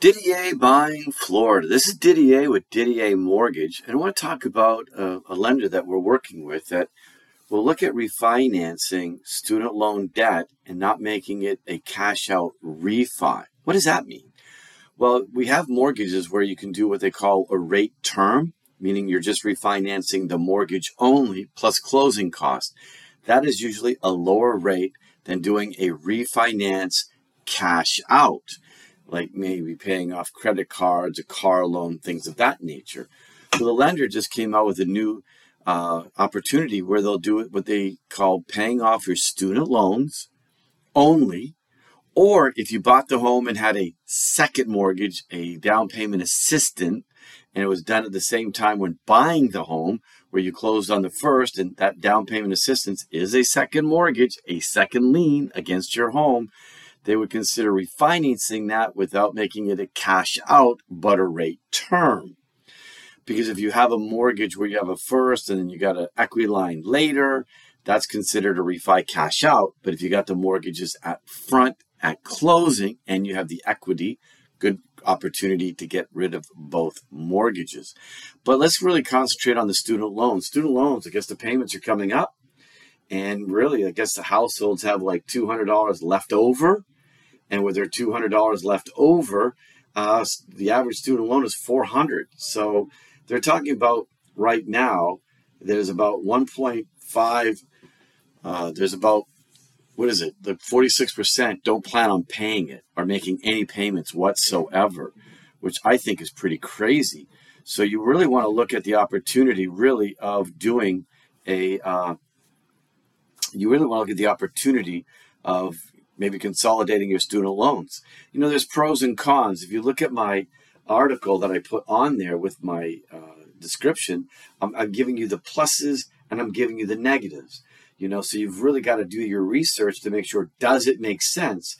Didier buying Florida. This is Didier with DDA Mortgage, and I want to talk about a, a lender that we're working with that will look at refinancing student loan debt and not making it a cash out refi. What does that mean? Well, we have mortgages where you can do what they call a rate term, meaning you're just refinancing the mortgage only plus closing costs. That is usually a lower rate than doing a refinance cash out like maybe paying off credit cards, a car loan, things of that nature. So the lender just came out with a new uh, opportunity where they'll do what they call paying off your student loans only. Or if you bought the home and had a second mortgage, a down payment assistant, and it was done at the same time when buying the home, where you closed on the first, and that down payment assistance is a second mortgage, a second lien against your home they would consider refinancing that without making it a cash out but a rate term. Because if you have a mortgage where you have a first and then you got an equity line later, that's considered a refi cash out. But if you got the mortgages at front at closing and you have the equity, good opportunity to get rid of both mortgages. But let's really concentrate on the student loans. Student loans, I guess the payments are coming up. And really, I guess the households have like $200 left over and with their $200 left over, uh, the average student loan is 400. So they're talking about right now. There's about 1.5. Uh, there's about what is it? The 46% don't plan on paying it or making any payments whatsoever, which I think is pretty crazy. So you really want to look at the opportunity, really, of doing a. Uh, you really want to look at the opportunity of maybe consolidating your student loans. You know, there's pros and cons. If you look at my article that I put on there with my uh, description, I'm, I'm giving you the pluses and I'm giving you the negatives. You know, so you've really got to do your research to make sure does it make sense.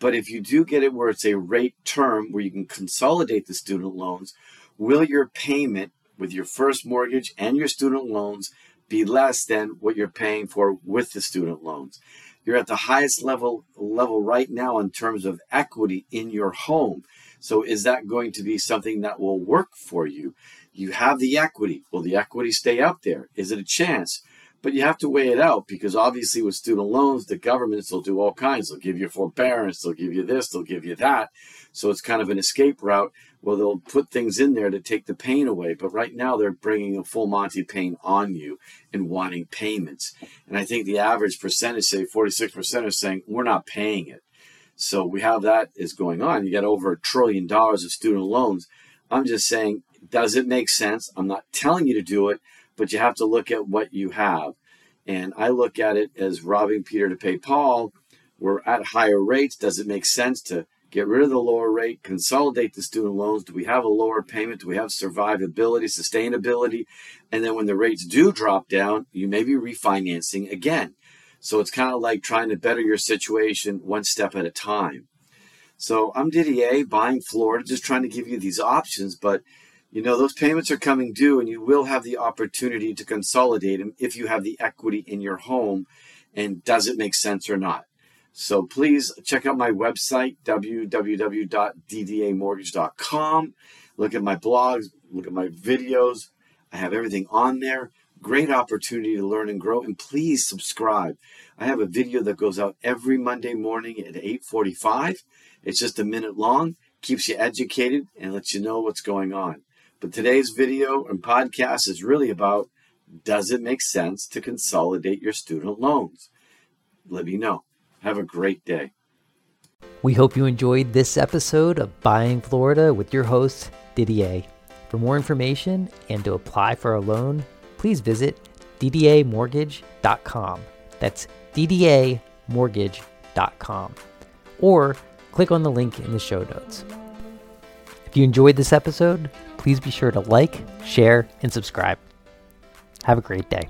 But if you do get it where it's a rate term where you can consolidate the student loans, will your payment with your first mortgage and your student loans be less than what you're paying for with the student loans? You're at the highest level level right now in terms of equity in your home. So is that going to be something that will work for you? You have the equity. Will the equity stay up there? Is it a chance? But you have to weigh it out because obviously with student loans, the governments will do all kinds. They'll give you forbearance, they'll give you this, they'll give you that. So it's kind of an escape route well, they'll put things in there to take the pain away. But right now, they're bringing a full Monty pain on you and wanting payments. And I think the average percentage, say 46%, are saying, we're not paying it. So we have that is going on. You got over a trillion dollars of student loans. I'm just saying, does it make sense? I'm not telling you to do it, but you have to look at what you have. And I look at it as robbing Peter to pay Paul. We're at higher rates. Does it make sense to get rid of the lower rate, consolidate the student loans. Do we have a lower payment? Do we have survivability, sustainability? And then when the rates do drop down, you may be refinancing again. So it's kind of like trying to better your situation one step at a time. So I'm Didier, buying Florida, just trying to give you these options. But you know, those payments are coming due, and you will have the opportunity to consolidate them if you have the equity in your home. And does it make sense or not? So please check out my website, www.ddamortgage.com. Look at my blogs, look at my videos. I have everything on there. Great opportunity to learn and grow. And please subscribe. I have a video that goes out every Monday morning at 8:45. It's just a minute long, keeps you educated and lets you know what's going on. But today's video and podcast is really about does it make sense to consolidate your student loans? Let me know. Have a great day. We hope you enjoyed this episode of Buying Florida with your host, Didier. For more information and to apply for a loan, please visit ddamortgage.com. That's ddamortgage.com. Or click on the link in the show notes. If you enjoyed this episode, please be sure to like, share, and subscribe. Have a great day.